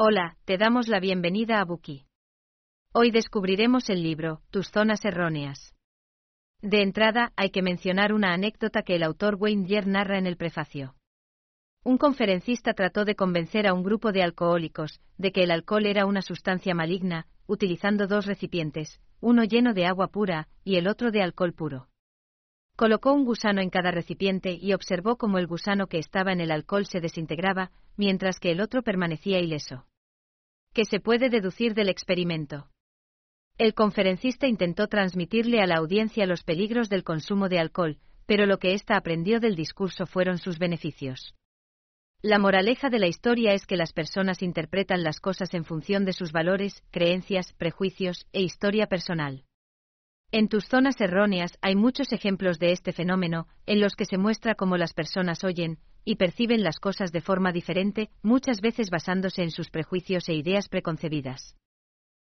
Hola, te damos la bienvenida a Buki. Hoy descubriremos el libro, Tus zonas erróneas. De entrada, hay que mencionar una anécdota que el autor Wayne Dyer narra en el prefacio. Un conferencista trató de convencer a un grupo de alcohólicos de que el alcohol era una sustancia maligna, utilizando dos recipientes, uno lleno de agua pura y el otro de alcohol puro. Colocó un gusano en cada recipiente y observó cómo el gusano que estaba en el alcohol se desintegraba, mientras que el otro permanecía ileso. ¿Qué se puede deducir del experimento? El conferencista intentó transmitirle a la audiencia los peligros del consumo de alcohol, pero lo que ésta aprendió del discurso fueron sus beneficios. La moraleja de la historia es que las personas interpretan las cosas en función de sus valores, creencias, prejuicios e historia personal. En tus zonas erróneas hay muchos ejemplos de este fenómeno, en los que se muestra cómo las personas oyen y perciben las cosas de forma diferente, muchas veces basándose en sus prejuicios e ideas preconcebidas.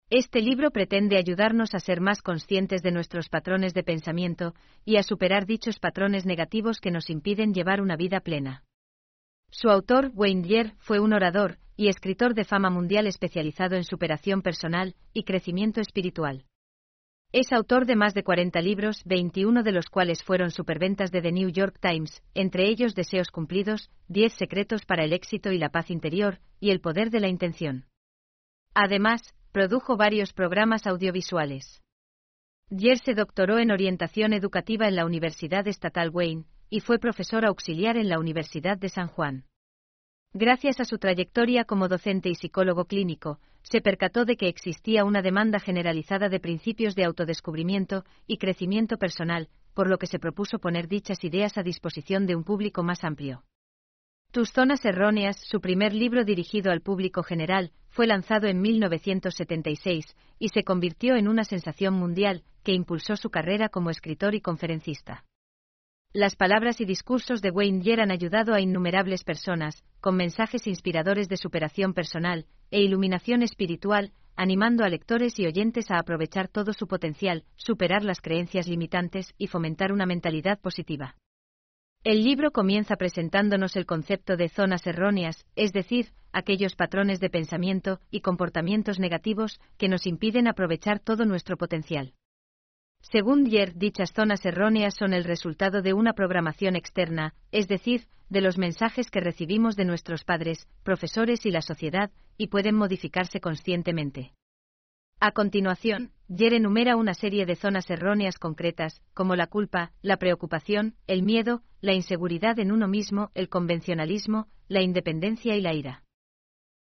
Este libro pretende ayudarnos a ser más conscientes de nuestros patrones de pensamiento y a superar dichos patrones negativos que nos impiden llevar una vida plena. Su autor, Wayne Dyer, fue un orador y escritor de fama mundial especializado en superación personal y crecimiento espiritual. Es autor de más de 40 libros, 21 de los cuales fueron superventas de The New York Times, entre ellos Deseos cumplidos, 10 secretos para el éxito y la paz interior, y El poder de la intención. Además, produjo varios programas audiovisuales. Dier se doctoró en orientación educativa en la Universidad Estatal Wayne, y fue profesor auxiliar en la Universidad de San Juan. Gracias a su trayectoria como docente y psicólogo clínico, se percató de que existía una demanda generalizada de principios de autodescubrimiento y crecimiento personal, por lo que se propuso poner dichas ideas a disposición de un público más amplio. Tus zonas erróneas, su primer libro dirigido al público general, fue lanzado en 1976 y se convirtió en una sensación mundial que impulsó su carrera como escritor y conferencista. Las palabras y discursos de Wayne Dyer han ayudado a innumerables personas, con mensajes inspiradores de superación personal e iluminación espiritual, animando a lectores y oyentes a aprovechar todo su potencial, superar las creencias limitantes y fomentar una mentalidad positiva. El libro comienza presentándonos el concepto de zonas erróneas, es decir, aquellos patrones de pensamiento y comportamientos negativos que nos impiden aprovechar todo nuestro potencial. Según Dier, dichas zonas erróneas son el resultado de una programación externa, es decir, de los mensajes que recibimos de nuestros padres, profesores y la sociedad, y pueden modificarse conscientemente. A continuación, Yer enumera una serie de zonas erróneas concretas, como la culpa, la preocupación, el miedo, la inseguridad en uno mismo, el convencionalismo, la independencia y la ira.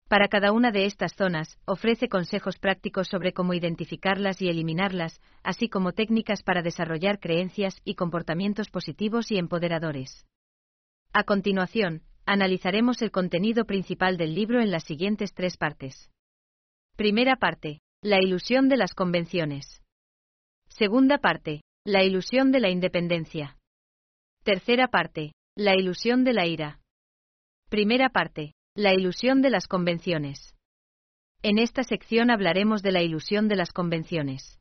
Para cada una de estas zonas, ofrece consejos prácticos sobre cómo identificarlas y eliminarlas, así como técnicas para desarrollar creencias y comportamientos positivos y empoderadores. A continuación, analizaremos el contenido principal del libro en las siguientes tres partes. Primera parte, la ilusión de las convenciones. Segunda parte, la ilusión de la independencia. Tercera parte, la ilusión de la ira. Primera parte, la ilusión de las convenciones. En esta sección hablaremos de la ilusión de las convenciones.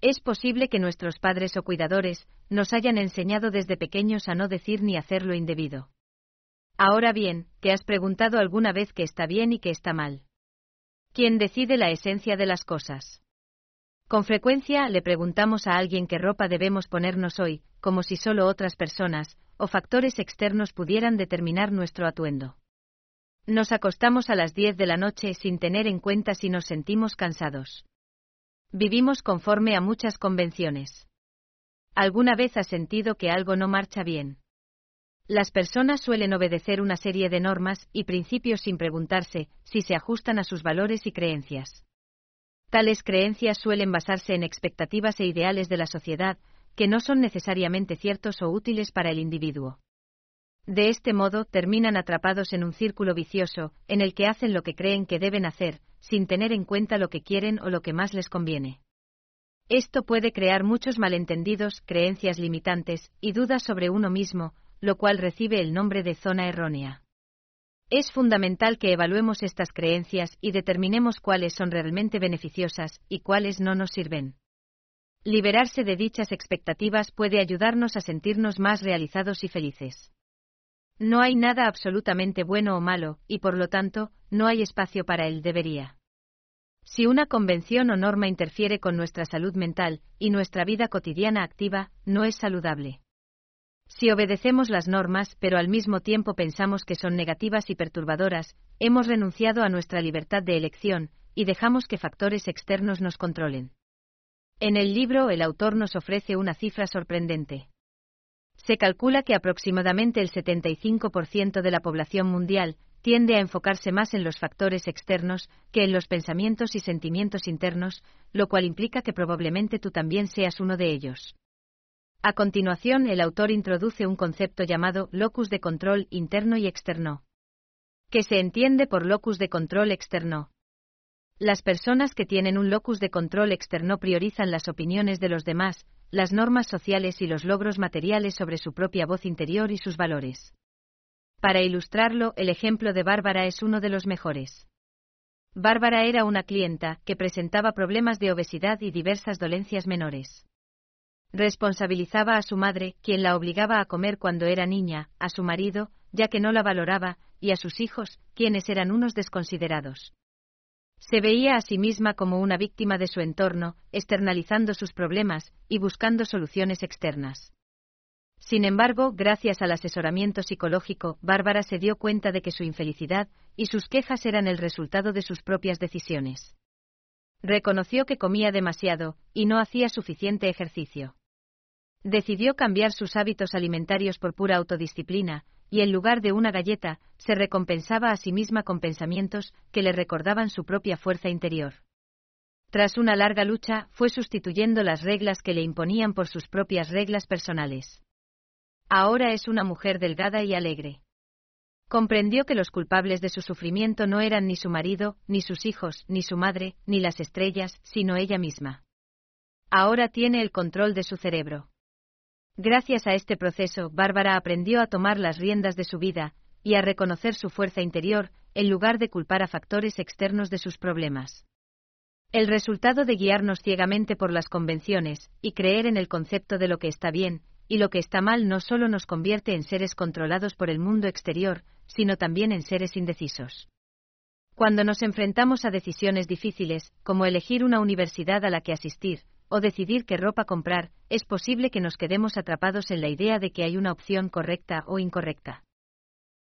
Es posible que nuestros padres o cuidadores nos hayan enseñado desde pequeños a no decir ni hacer lo indebido. Ahora bien, ¿te has preguntado alguna vez qué está bien y qué está mal? ¿Quién decide la esencia de las cosas? Con frecuencia le preguntamos a alguien qué ropa debemos ponernos hoy, como si solo otras personas o factores externos pudieran determinar nuestro atuendo. Nos acostamos a las 10 de la noche sin tener en cuenta si nos sentimos cansados. Vivimos conforme a muchas convenciones. ¿Alguna vez has sentido que algo no marcha bien? Las personas suelen obedecer una serie de normas y principios sin preguntarse si se ajustan a sus valores y creencias. Tales creencias suelen basarse en expectativas e ideales de la sociedad que no son necesariamente ciertos o útiles para el individuo. De este modo terminan atrapados en un círculo vicioso, en el que hacen lo que creen que deben hacer, sin tener en cuenta lo que quieren o lo que más les conviene. Esto puede crear muchos malentendidos, creencias limitantes y dudas sobre uno mismo, lo cual recibe el nombre de zona errónea. Es fundamental que evaluemos estas creencias y determinemos cuáles son realmente beneficiosas y cuáles no nos sirven. Liberarse de dichas expectativas puede ayudarnos a sentirnos más realizados y felices. No hay nada absolutamente bueno o malo, y por lo tanto, no hay espacio para el debería. Si una convención o norma interfiere con nuestra salud mental y nuestra vida cotidiana activa, no es saludable. Si obedecemos las normas pero al mismo tiempo pensamos que son negativas y perturbadoras, hemos renunciado a nuestra libertad de elección y dejamos que factores externos nos controlen. En el libro el autor nos ofrece una cifra sorprendente. Se calcula que aproximadamente el 75% de la población mundial tiende a enfocarse más en los factores externos que en los pensamientos y sentimientos internos, lo cual implica que probablemente tú también seas uno de ellos. A continuación, el autor introduce un concepto llamado locus de control interno y externo, que se entiende por locus de control externo. Las personas que tienen un locus de control externo priorizan las opiniones de los demás, las normas sociales y los logros materiales sobre su propia voz interior y sus valores. Para ilustrarlo, el ejemplo de Bárbara es uno de los mejores. Bárbara era una clienta que presentaba problemas de obesidad y diversas dolencias menores. Responsabilizaba a su madre, quien la obligaba a comer cuando era niña, a su marido, ya que no la valoraba, y a sus hijos, quienes eran unos desconsiderados. Se veía a sí misma como una víctima de su entorno, externalizando sus problemas y buscando soluciones externas. Sin embargo, gracias al asesoramiento psicológico, Bárbara se dio cuenta de que su infelicidad y sus quejas eran el resultado de sus propias decisiones. Reconoció que comía demasiado y no hacía suficiente ejercicio. Decidió cambiar sus hábitos alimentarios por pura autodisciplina, y en lugar de una galleta, se recompensaba a sí misma con pensamientos que le recordaban su propia fuerza interior. Tras una larga lucha, fue sustituyendo las reglas que le imponían por sus propias reglas personales. Ahora es una mujer delgada y alegre. Comprendió que los culpables de su sufrimiento no eran ni su marido, ni sus hijos, ni su madre, ni las estrellas, sino ella misma. Ahora tiene el control de su cerebro. Gracias a este proceso, Bárbara aprendió a tomar las riendas de su vida y a reconocer su fuerza interior, en lugar de culpar a factores externos de sus problemas. El resultado de guiarnos ciegamente por las convenciones y creer en el concepto de lo que está bien y lo que está mal no solo nos convierte en seres controlados por el mundo exterior, sino también en seres indecisos. Cuando nos enfrentamos a decisiones difíciles, como elegir una universidad a la que asistir, o decidir qué ropa comprar, es posible que nos quedemos atrapados en la idea de que hay una opción correcta o incorrecta.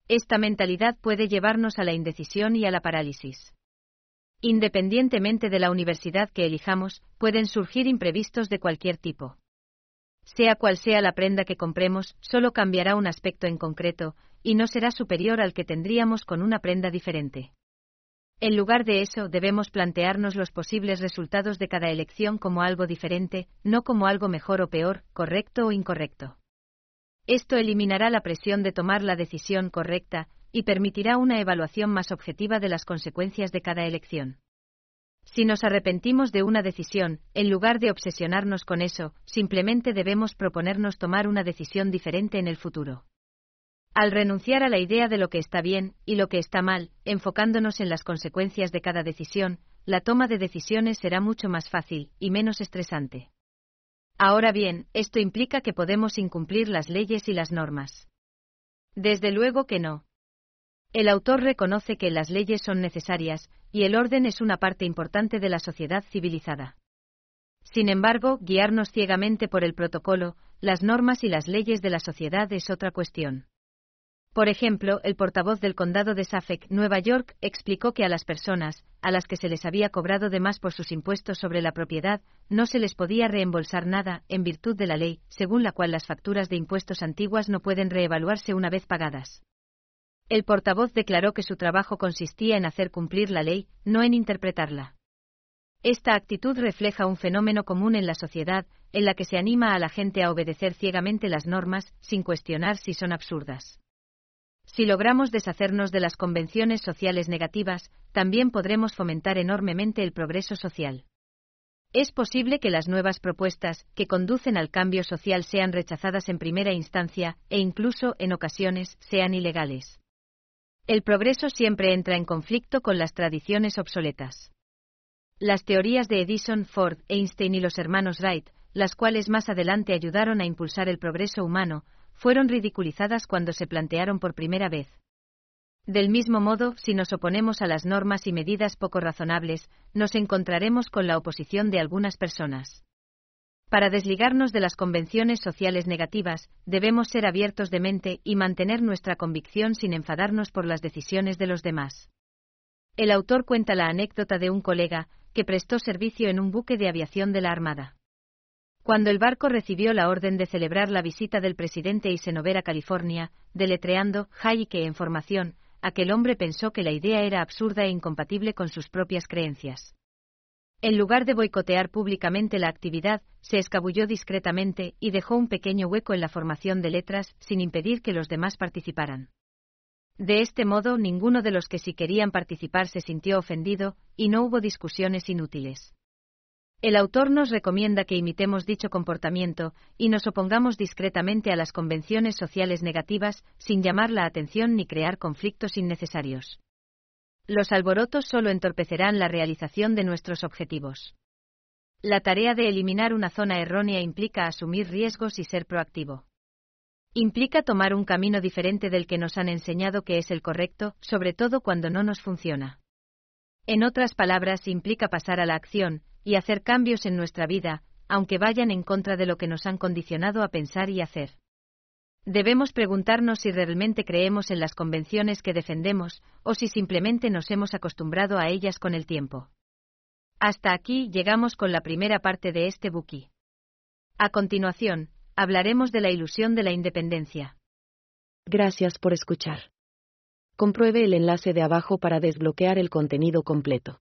Esta mentalidad puede llevarnos a la indecisión y a la parálisis. Independientemente de la universidad que elijamos, pueden surgir imprevistos de cualquier tipo. Sea cual sea la prenda que compremos, solo cambiará un aspecto en concreto, y no será superior al que tendríamos con una prenda diferente. En lugar de eso, debemos plantearnos los posibles resultados de cada elección como algo diferente, no como algo mejor o peor, correcto o incorrecto. Esto eliminará la presión de tomar la decisión correcta y permitirá una evaluación más objetiva de las consecuencias de cada elección. Si nos arrepentimos de una decisión, en lugar de obsesionarnos con eso, simplemente debemos proponernos tomar una decisión diferente en el futuro. Al renunciar a la idea de lo que está bien y lo que está mal, enfocándonos en las consecuencias de cada decisión, la toma de decisiones será mucho más fácil y menos estresante. Ahora bien, esto implica que podemos incumplir las leyes y las normas. Desde luego que no. El autor reconoce que las leyes son necesarias, y el orden es una parte importante de la sociedad civilizada. Sin embargo, guiarnos ciegamente por el protocolo, las normas y las leyes de la sociedad es otra cuestión. Por ejemplo, el portavoz del condado de Suffolk, Nueva York, explicó que a las personas, a las que se les había cobrado de más por sus impuestos sobre la propiedad, no se les podía reembolsar nada, en virtud de la ley, según la cual las facturas de impuestos antiguas no pueden reevaluarse una vez pagadas. El portavoz declaró que su trabajo consistía en hacer cumplir la ley, no en interpretarla. Esta actitud refleja un fenómeno común en la sociedad, en la que se anima a la gente a obedecer ciegamente las normas, sin cuestionar si son absurdas. Si logramos deshacernos de las convenciones sociales negativas, también podremos fomentar enormemente el progreso social. Es posible que las nuevas propuestas que conducen al cambio social sean rechazadas en primera instancia e incluso, en ocasiones, sean ilegales. El progreso siempre entra en conflicto con las tradiciones obsoletas. Las teorías de Edison, Ford, Einstein y los hermanos Wright, las cuales más adelante ayudaron a impulsar el progreso humano, fueron ridiculizadas cuando se plantearon por primera vez. Del mismo modo, si nos oponemos a las normas y medidas poco razonables, nos encontraremos con la oposición de algunas personas. Para desligarnos de las convenciones sociales negativas, debemos ser abiertos de mente y mantener nuestra convicción sin enfadarnos por las decisiones de los demás. El autor cuenta la anécdota de un colega, que prestó servicio en un buque de aviación de la Armada. Cuando el barco recibió la orden de celebrar la visita del presidente Eisenhower a California, deletreando Hayike en formación, aquel hombre pensó que la idea era absurda e incompatible con sus propias creencias. En lugar de boicotear públicamente la actividad, se escabulló discretamente y dejó un pequeño hueco en la formación de letras sin impedir que los demás participaran. De este modo, ninguno de los que sí querían participar se sintió ofendido, y no hubo discusiones inútiles. El autor nos recomienda que imitemos dicho comportamiento y nos opongamos discretamente a las convenciones sociales negativas sin llamar la atención ni crear conflictos innecesarios. Los alborotos solo entorpecerán la realización de nuestros objetivos. La tarea de eliminar una zona errónea implica asumir riesgos y ser proactivo. Implica tomar un camino diferente del que nos han enseñado que es el correcto, sobre todo cuando no nos funciona. En otras palabras, implica pasar a la acción y hacer cambios en nuestra vida, aunque vayan en contra de lo que nos han condicionado a pensar y hacer. Debemos preguntarnos si realmente creemos en las convenciones que defendemos o si simplemente nos hemos acostumbrado a ellas con el tiempo. Hasta aquí llegamos con la primera parte de este buki. A continuación, hablaremos de la ilusión de la independencia. Gracias por escuchar. Compruebe el enlace de abajo para desbloquear el contenido completo.